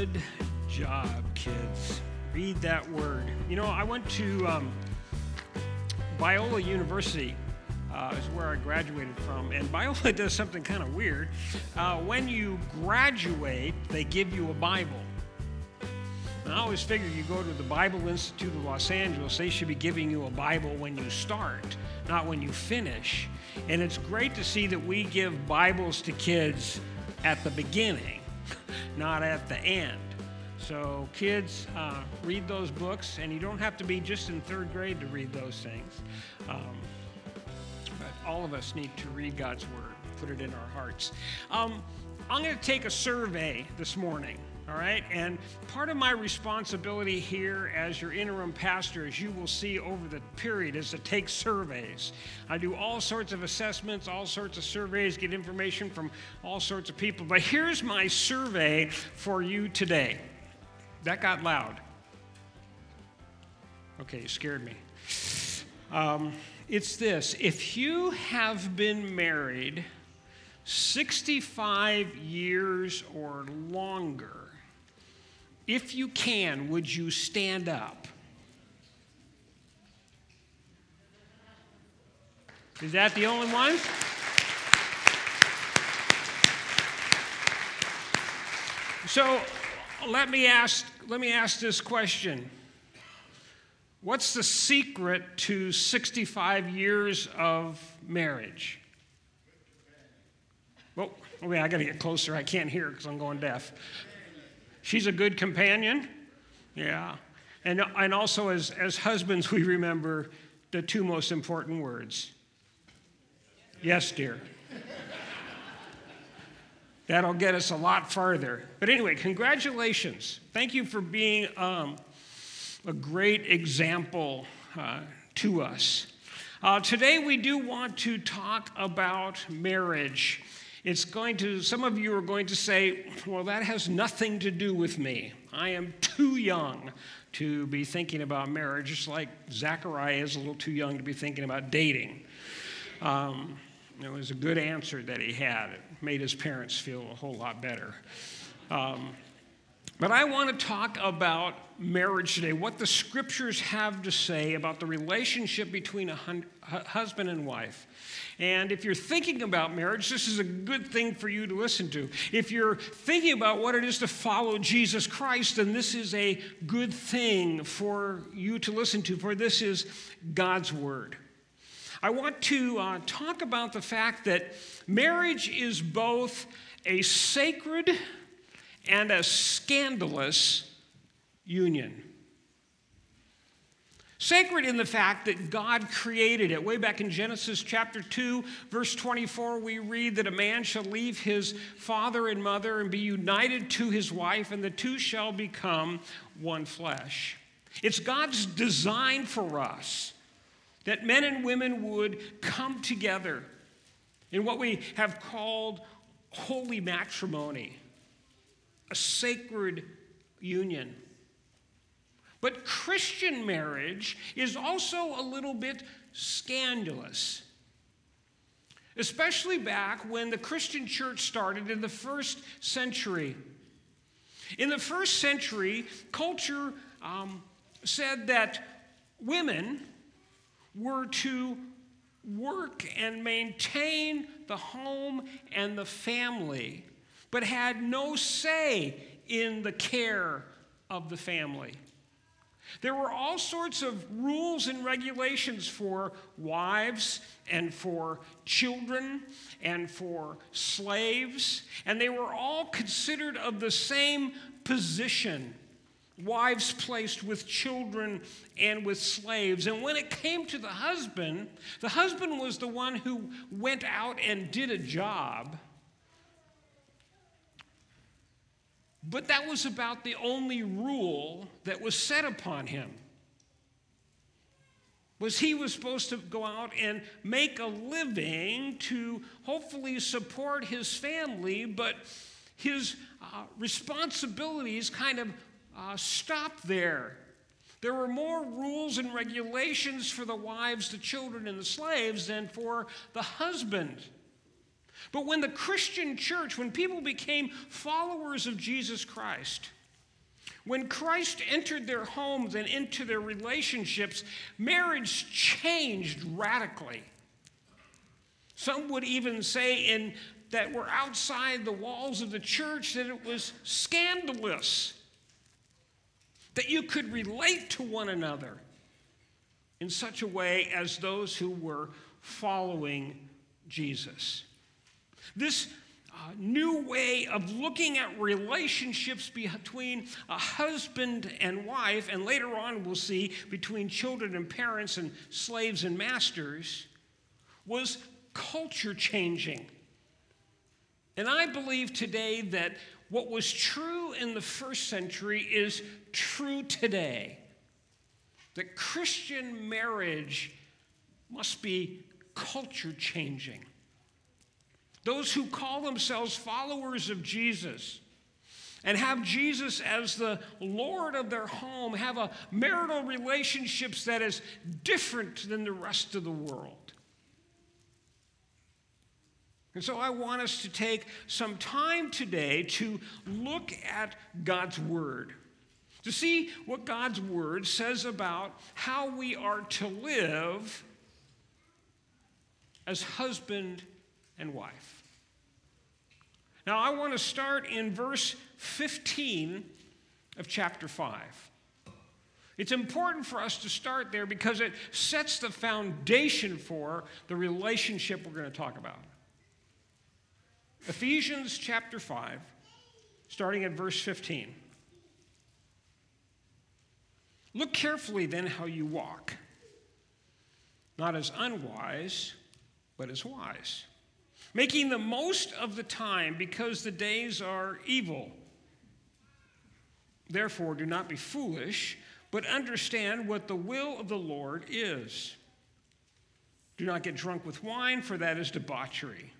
Good job, kids. Read that word. You know, I went to um, Biola University. Uh, is where I graduated from, and Biola does something kind of weird. Uh, when you graduate, they give you a Bible. And I always figure you go to the Bible Institute of Los Angeles, they should be giving you a Bible when you start, not when you finish. And it's great to see that we give Bibles to kids at the beginning, not at the end. So, kids, uh, read those books, and you don't have to be just in third grade to read those things. Um, but all of us need to read God's Word, put it in our hearts. Um, I'm going to take a survey this morning. All right, and part of my responsibility here as your interim pastor, as you will see over the period, is to take surveys. I do all sorts of assessments, all sorts of surveys, get information from all sorts of people. But here's my survey for you today. That got loud. Okay, you scared me. Um, it's this if you have been married 65 years or longer, if you can, would you stand up? Is that the only one? So let me ask, let me ask this question. What's the secret to 65 years of marriage? Oh, well, wait, I got to get closer. I can't hear because I'm going deaf. She's a good companion. Yeah. And, and also, as, as husbands, we remember the two most important words Yes, dear. That'll get us a lot farther. But anyway, congratulations. Thank you for being um, a great example uh, to us. Uh, today, we do want to talk about marriage. It's going to, some of you are going to say, well, that has nothing to do with me. I am too young to be thinking about marriage, just like Zachariah is a little too young to be thinking about dating. Um, it was a good answer that he had. It made his parents feel a whole lot better. Um, but I want to talk about marriage today, what the scriptures have to say about the relationship between a hun- husband and wife. And if you're thinking about marriage, this is a good thing for you to listen to. If you're thinking about what it is to follow Jesus Christ, then this is a good thing for you to listen to, for this is God's Word. I want to uh, talk about the fact that marriage is both a sacred and a scandalous union. Sacred in the fact that God created it. Way back in Genesis chapter 2, verse 24, we read that a man shall leave his father and mother and be united to his wife, and the two shall become one flesh. It's God's design for us that men and women would come together in what we have called holy matrimony, a sacred union. But Christian marriage is also a little bit scandalous. Especially back when the Christian church started in the first century. In the first century, culture um, said that women were to work and maintain the home and the family, but had no say in the care of the family. There were all sorts of rules and regulations for wives and for children and for slaves, and they were all considered of the same position wives placed with children and with slaves. And when it came to the husband, the husband was the one who went out and did a job. But that was about the only rule that was set upon him. Was he was supposed to go out and make a living to hopefully support his family, but his uh, responsibilities kind of uh, stopped there. There were more rules and regulations for the wives, the children, and the slaves than for the husband. But when the Christian church, when people became followers of Jesus Christ, When Christ entered their homes and into their relationships, marriage changed radically. Some would even say in that were outside the walls of the church that it was scandalous that you could relate to one another in such a way as those who were following Jesus. This uh, new way of looking at relationships between a husband and wife, and later on we'll see between children and parents and slaves and masters, was culture changing. And I believe today that what was true in the first century is true today. That Christian marriage must be culture changing. Those who call themselves followers of Jesus and have Jesus as the Lord of their home have a marital relationships that is different than the rest of the world. And so I want us to take some time today to look at God's Word, to see what God's Word says about how we are to live as husband and wife. Now, I want to start in verse 15 of chapter 5. It's important for us to start there because it sets the foundation for the relationship we're going to talk about. Ephesians chapter 5, starting at verse 15. Look carefully then how you walk, not as unwise, but as wise, making the most of the time because the days are evil. Therefore, do not be foolish, but understand what the will of the Lord is. Do not get drunk with wine, for that is debauchery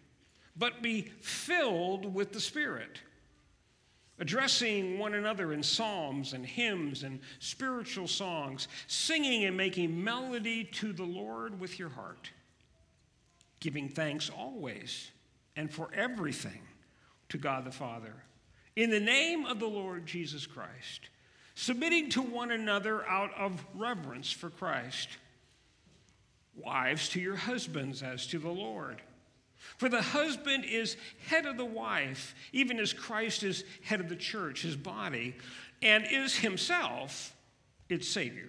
but be filled with the Spirit, addressing one another in psalms and hymns and spiritual songs, singing and making melody to the Lord with your heart, giving thanks always and for everything to God the Father, in the name of the Lord Jesus Christ, submitting to one another out of reverence for Christ. Wives to your husbands as to the Lord. For the husband is head of the wife, even as Christ is head of the church, his body, and is himself its Savior.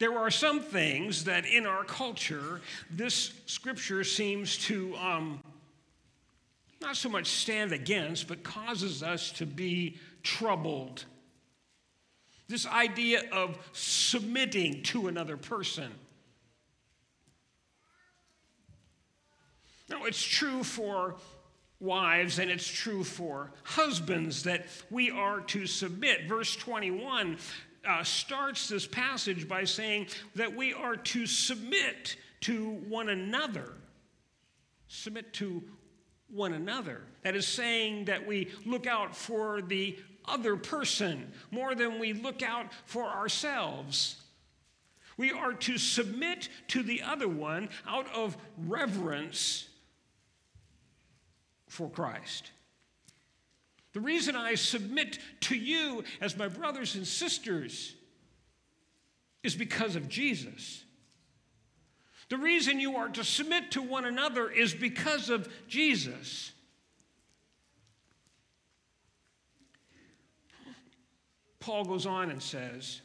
There are some things that in our culture, this scripture seems to um, not so much stand against, but causes us to be troubled this idea of submitting to another person. Now, it's true for wives and it's true for husbands that we are to submit. Verse 21 uh, starts this passage by saying that we are to submit to one another. Submit to one another. That is saying that we look out for the other person more than we look out for ourselves. We are to submit to the other one out of reverence for Christ. The reason I submit to you as my brothers and sisters is because of Jesus. The reason you are to submit to one another is because of Jesus. Paul goes on and says,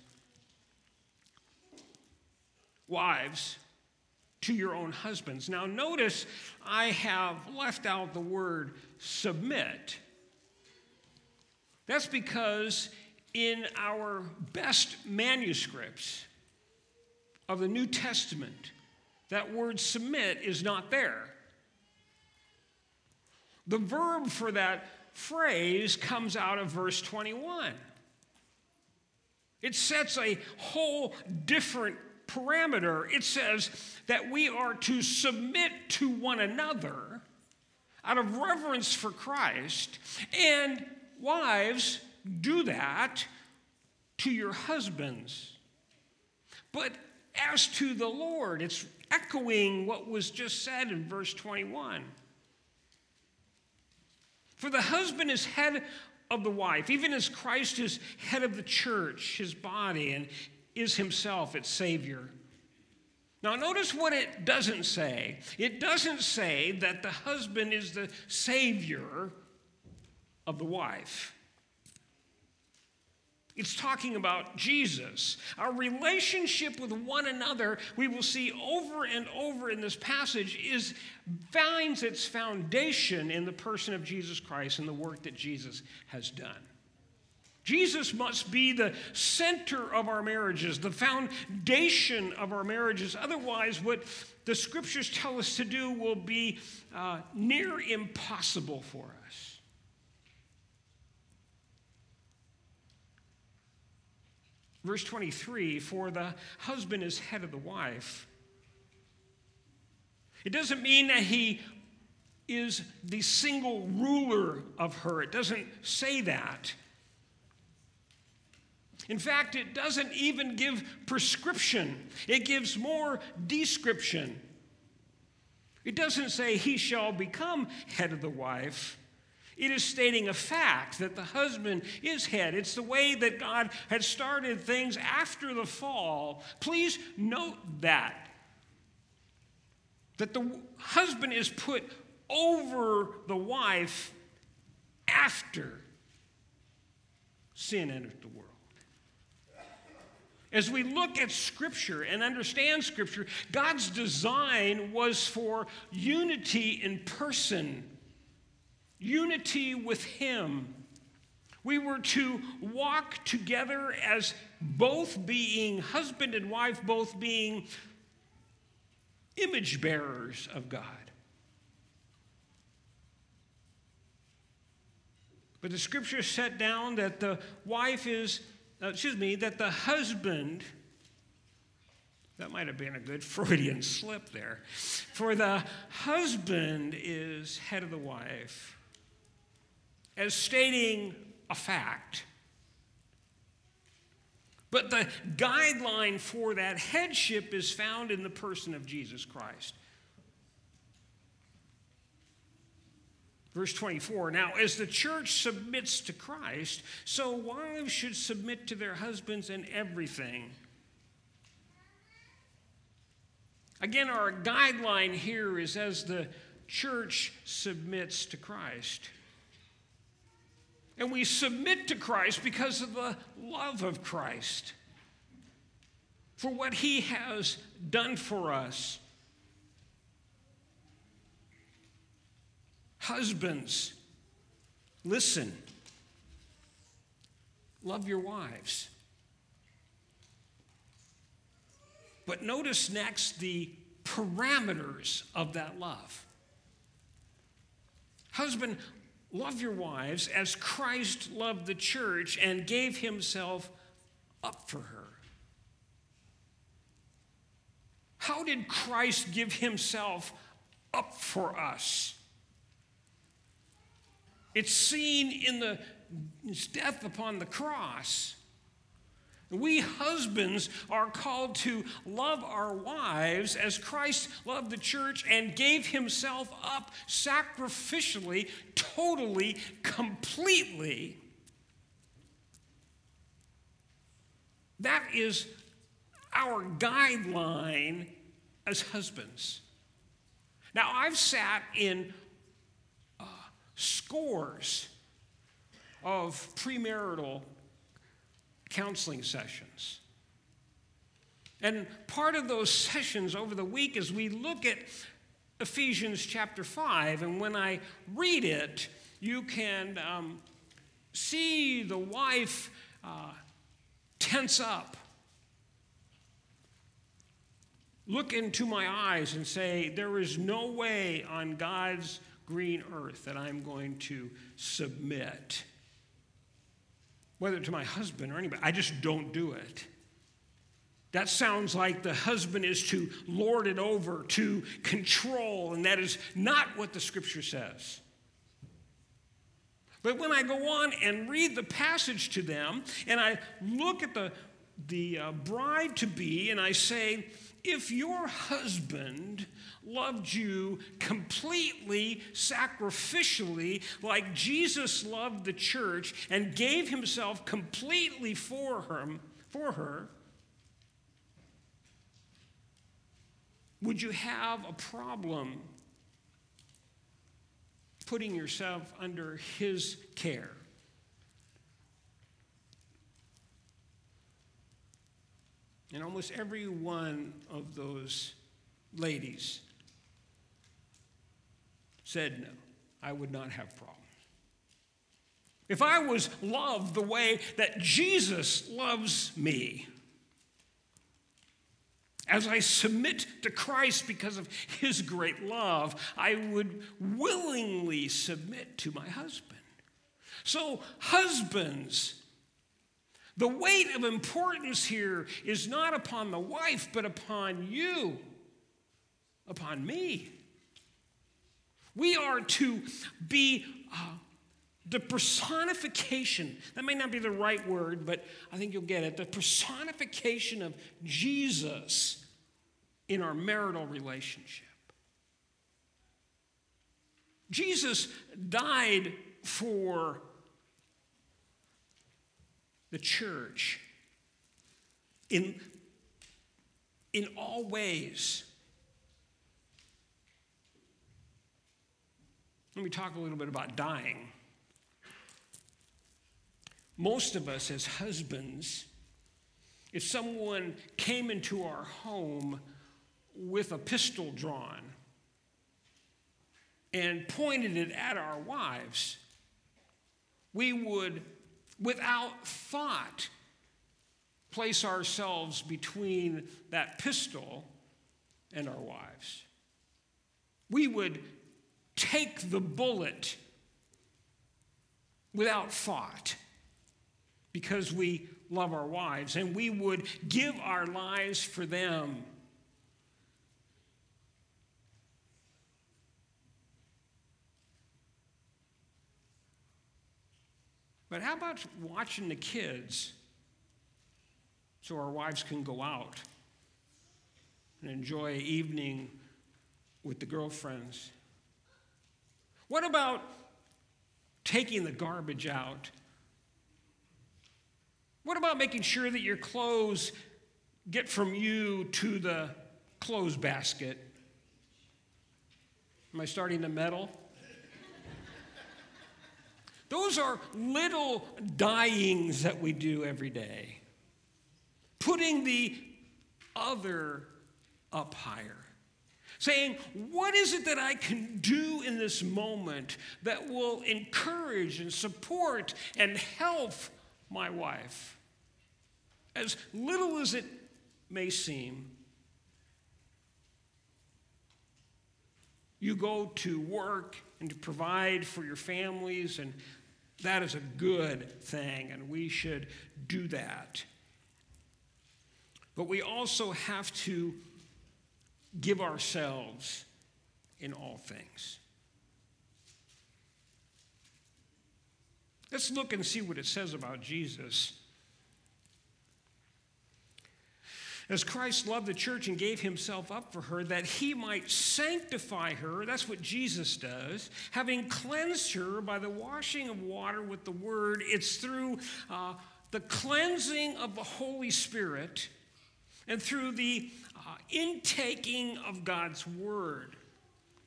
Wives, to your own husbands. Now, notice I have left out the word submit. That's because in our best manuscripts of the New Testament, that word submit is not there. The verb for that phrase comes out of verse 21. It sets a whole different parameter. It says that we are to submit to one another out of reverence for Christ, and wives, do that to your husbands. But as to the Lord, it's echoing what was just said in verse 21. For the husband is head of the wife, even as Christ is head of the church, his body, and is himself its Savior. Now, notice what it doesn't say. It doesn't say that the husband is the Savior of the wife. It's talking about Jesus. Our relationship with one another, we will see over and over in this passage, is finds its foundation in the person of Jesus Christ and the work that Jesus has done. Jesus must be the center of our marriages, the foundation of our marriages. Otherwise, what the scriptures tell us to do will be uh, near impossible for us. Verse 23 For the husband is head of the wife. It doesn't mean that he is the single ruler of her. It doesn't say that. In fact, it doesn't even give prescription, it gives more description. It doesn't say he shall become head of the wife. It is stating a fact that the husband is head. It's the way that God had started things after the fall. Please note that. That the husband is put over the wife after sin entered the world. As we look at Scripture and understand Scripture, God's design was for unity in person unity with Him. We were to walk together as both being husband and wife, both being image bearers of God. But the scripture set down that the wife is, uh, excuse me, that the husband, that might have been a good Freudian slip there, for the husband is head of the wife as stating a fact. But the guideline for that headship is found in the person of Jesus Christ. Verse 24 Now, as the church submits to Christ, so wives should submit to their husbands in everything. Again, our guideline here is as the church submits to Christ. And we submit to Christ because of the love of Christ, for what he has done for us. Husbands, listen. Love your wives. But notice next the parameters of that love. Husband, Love your wives as Christ loved the church and gave himself up for her. How did Christ give himself up for us? It's seen in the, his death upon the cross. We husbands are called to love our wives as Christ loved the church and gave himself up sacrificially, totally, completely. That is our guideline as husbands. Now, I've sat in uh, scores of premarital counseling sessions. And part of those sessions over the week is we look at Ephesians chapter 5, and when I read it, you can um, see the wife uh, tense up look into my eyes and say, There is no way on God's green earth that I'm going to submit, whether to my husband or anybody. I just don't do it. That sounds like the husband is to lord it over, to control, and that is not what the scripture says. But when I go on and read the passage to them, and I look at the, the uh, bride to be, and I say, if your husband loved you completely, sacrificially, like Jesus loved the church and gave himself completely for her, for her, would you have a problem putting yourself under his care? And almost every one of those ladies said no, I would not have problems. If I was loved the way that Jesus loves me, as I submit to Christ because of his great love, I would willingly submit to my husband. So, husbands, the weight of importance here is not upon the wife, but upon you, upon me. We are to be uh, the personification, that may not be the right word, but I think you'll get it the personification of Jesus in our marital relationship. Jesus died for the church in, in all ways. Let me talk a little bit about dying. Most of us, as husbands, if someone came into our home with a pistol drawn and pointed it at our wives, we would without thought, place ourselves between that pistol and our wives. We would take the bullet without thought because we love our wives and we would give our lives for them. But how about watching the kids so our wives can go out and enjoy evening with the girlfriends? What about taking the garbage out? What about making sure that your clothes get from you to the clothes basket? Am I starting to meddle? Those are little dyings that we do every day. Putting the other up higher. Saying, what is it that I can do in this moment that will encourage and support and help my wife? As little as it may seem, you go to work and to provide for your families, and that is a good thing, and we should do that. But we also have to give ourselves in all things. Let's look and see what it says about Jesus as Christ loved the church and gave himself up for her, that he might sanctify her. That's what Jesus does. Having cleansed her by the washing of water with the word, it's through uh, the cleansing of the Holy Spirit and through the uh, intaking of God's word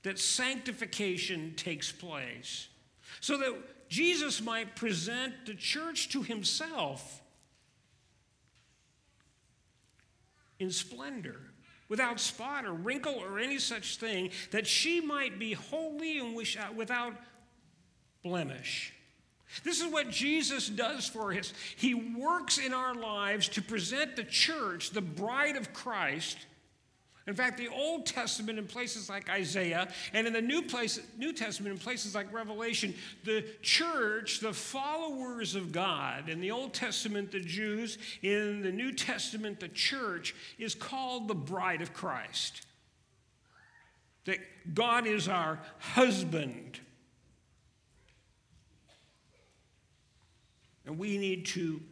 that sanctification takes place. So that Jesus might present the church to himself in splendor, without spot or wrinkle or any such thing, that she might be holy and uh, without blemish. This is what Jesus does for us. He works in our lives to present the church, the bride of Christ, in fact, the Old Testament in places like Isaiah and in the New, place, New Testament in places like Revelation, the church, the followers of God, in the Old Testament, the Jews, in the New Testament, the church, is called the bride of Christ. That God is our husband. And we need to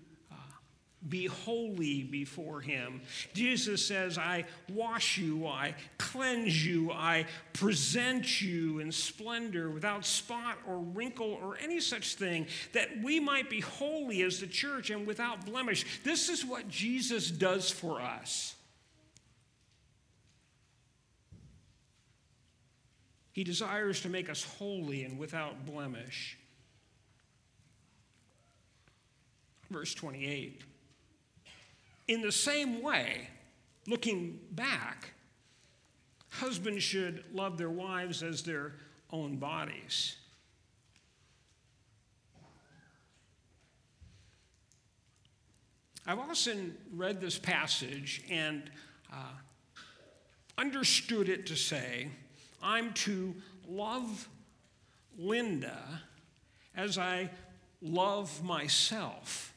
be holy before him. Jesus says, I wash you, I cleanse you, I present you in splendor without spot or wrinkle or any such thing, that we might be holy as the church and without blemish. This is what Jesus does for us. He desires to make us holy and without blemish. Verse 28. In the same way, looking back, husbands should love their wives as their own bodies. I've often read this passage and uh, understood it to say, I'm to love Linda as I love myself.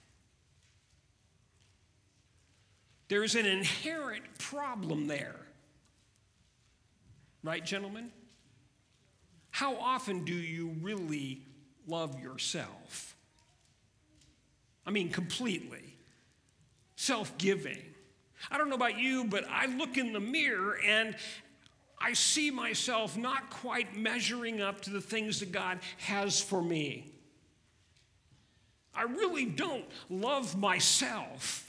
There's an inherent problem there. Right, gentlemen? How often do you really love yourself? I mean, completely. Self giving. I don't know about you, but I look in the mirror and I see myself not quite measuring up to the things that God has for me. I really don't love myself.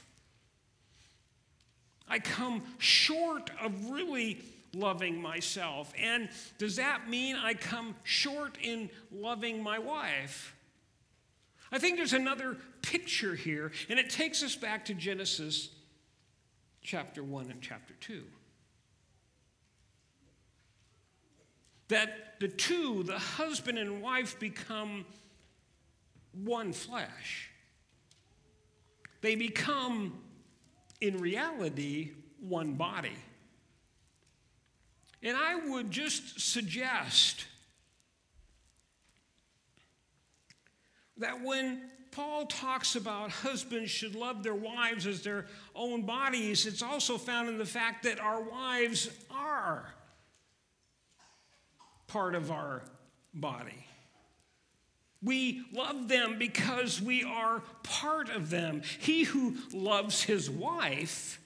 I come short of really loving myself. And does that mean I come short in loving my wife? I think there's another picture here, and it takes us back to Genesis chapter 1 and chapter 2. That the two, the husband and wife, become one flesh. They become in reality, one body. And I would just suggest that when Paul talks about husbands should love their wives as their own bodies, it's also found in the fact that our wives are part of our body. We love them because we are part of them. He who loves his wife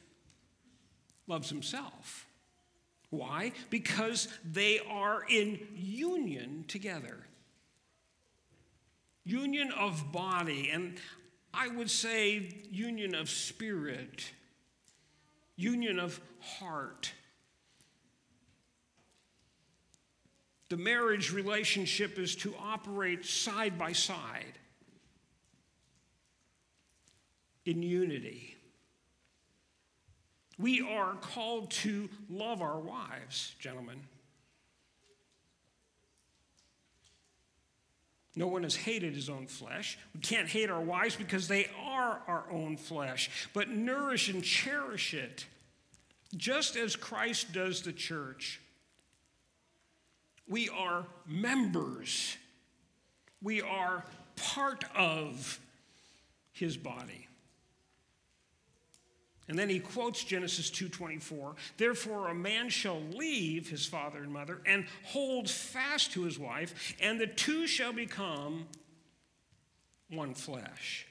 loves himself. Why? Because they are in union together. Union of body, and I would say union of spirit, union of heart. The marriage relationship is to operate side by side in unity. We are called to love our wives, gentlemen. No one has hated his own flesh. We can't hate our wives because they are our own flesh, but nourish and cherish it, just as Christ does the church. We are members. We are part of his body. And then he quotes Genesis 2:24, "Therefore a man shall leave his father and mother and hold fast to his wife, and the two shall become one flesh."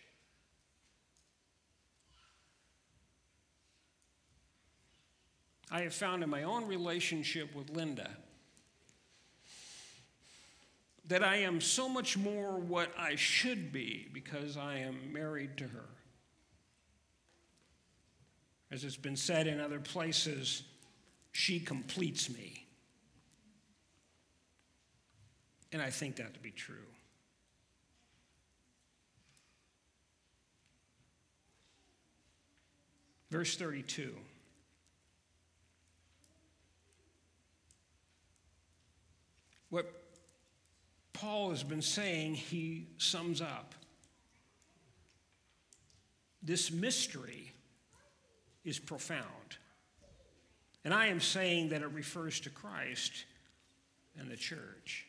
I have found in my own relationship with Linda that I am so much more what I should be because I am married to her. As it's been said in other places, she completes me. And I think that to be true. Verse 32. What Paul has been saying, he sums up. This mystery is profound. And I am saying that it refers to Christ and the church.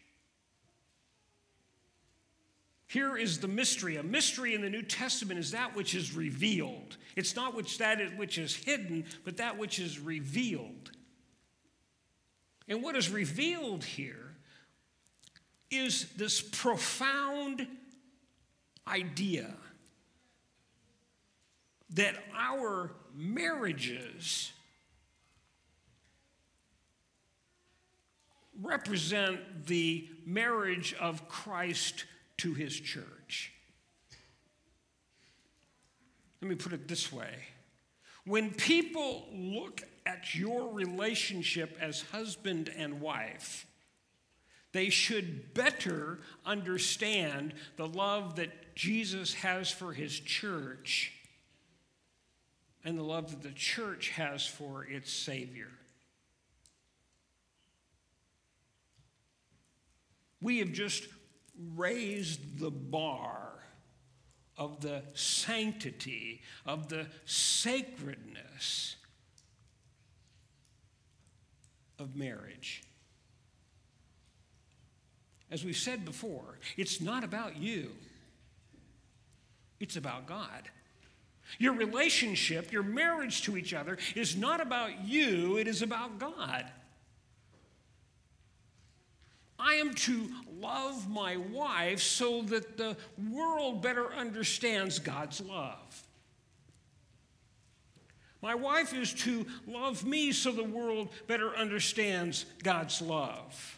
Here is the mystery. A mystery in the New Testament is that which is revealed. It's not which that which is hidden, but that which is revealed. And what is revealed here is this profound idea that our marriages represent the marriage of Christ to his church. Let me put it this way when people look at your relationship as husband and wife, they should better understand the love that Jesus has for his church and the love that the church has for its Savior. We have just raised the bar of the sanctity, of the sacredness of marriage. As we've said before, it's not about you, it's about God. Your relationship, your marriage to each other is not about you, it is about God. I am to love my wife so that the world better understands God's love. My wife is to love me so the world better understands God's love.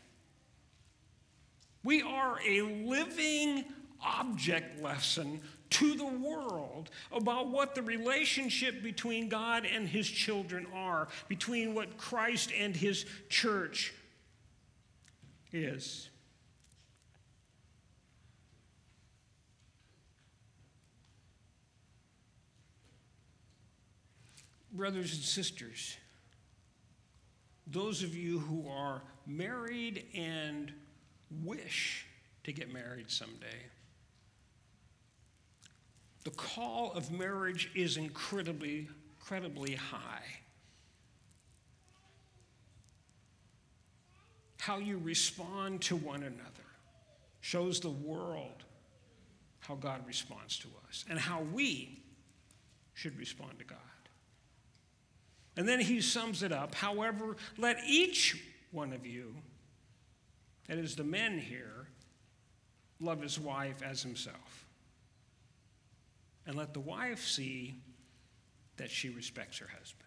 We are a living object lesson to the world about what the relationship between God and his children are, between what Christ and his church is. Brothers and sisters, those of you who are married and wish to get married someday. The call of marriage is incredibly, incredibly high. How you respond to one another shows the world how God responds to us and how we should respond to God. And then he sums it up. However, let each one of you that is, the men here love his wife as himself. And let the wife see that she respects her husband.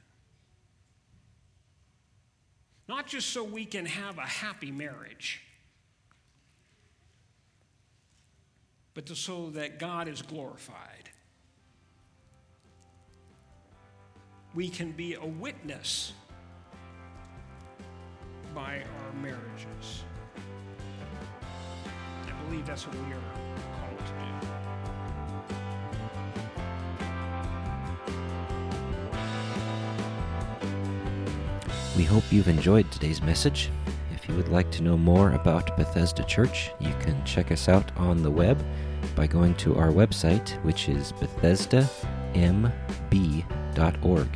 Not just so we can have a happy marriage, but so that God is glorified. We can be a witness by our marriages believe that's what we are called to do. We hope you've enjoyed today's message. If you would like to know more about Bethesda Church, you can check us out on the web by going to our website, which is BethesdaMB.org.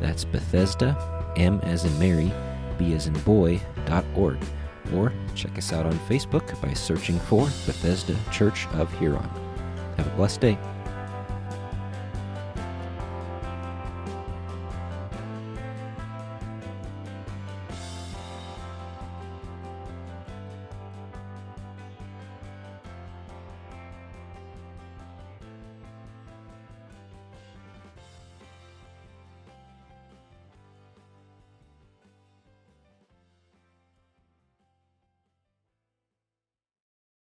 That's Bethesda, M as in Mary, B as in boy.org or check us out on Facebook by searching for Bethesda Church of Huron. Have a blessed day.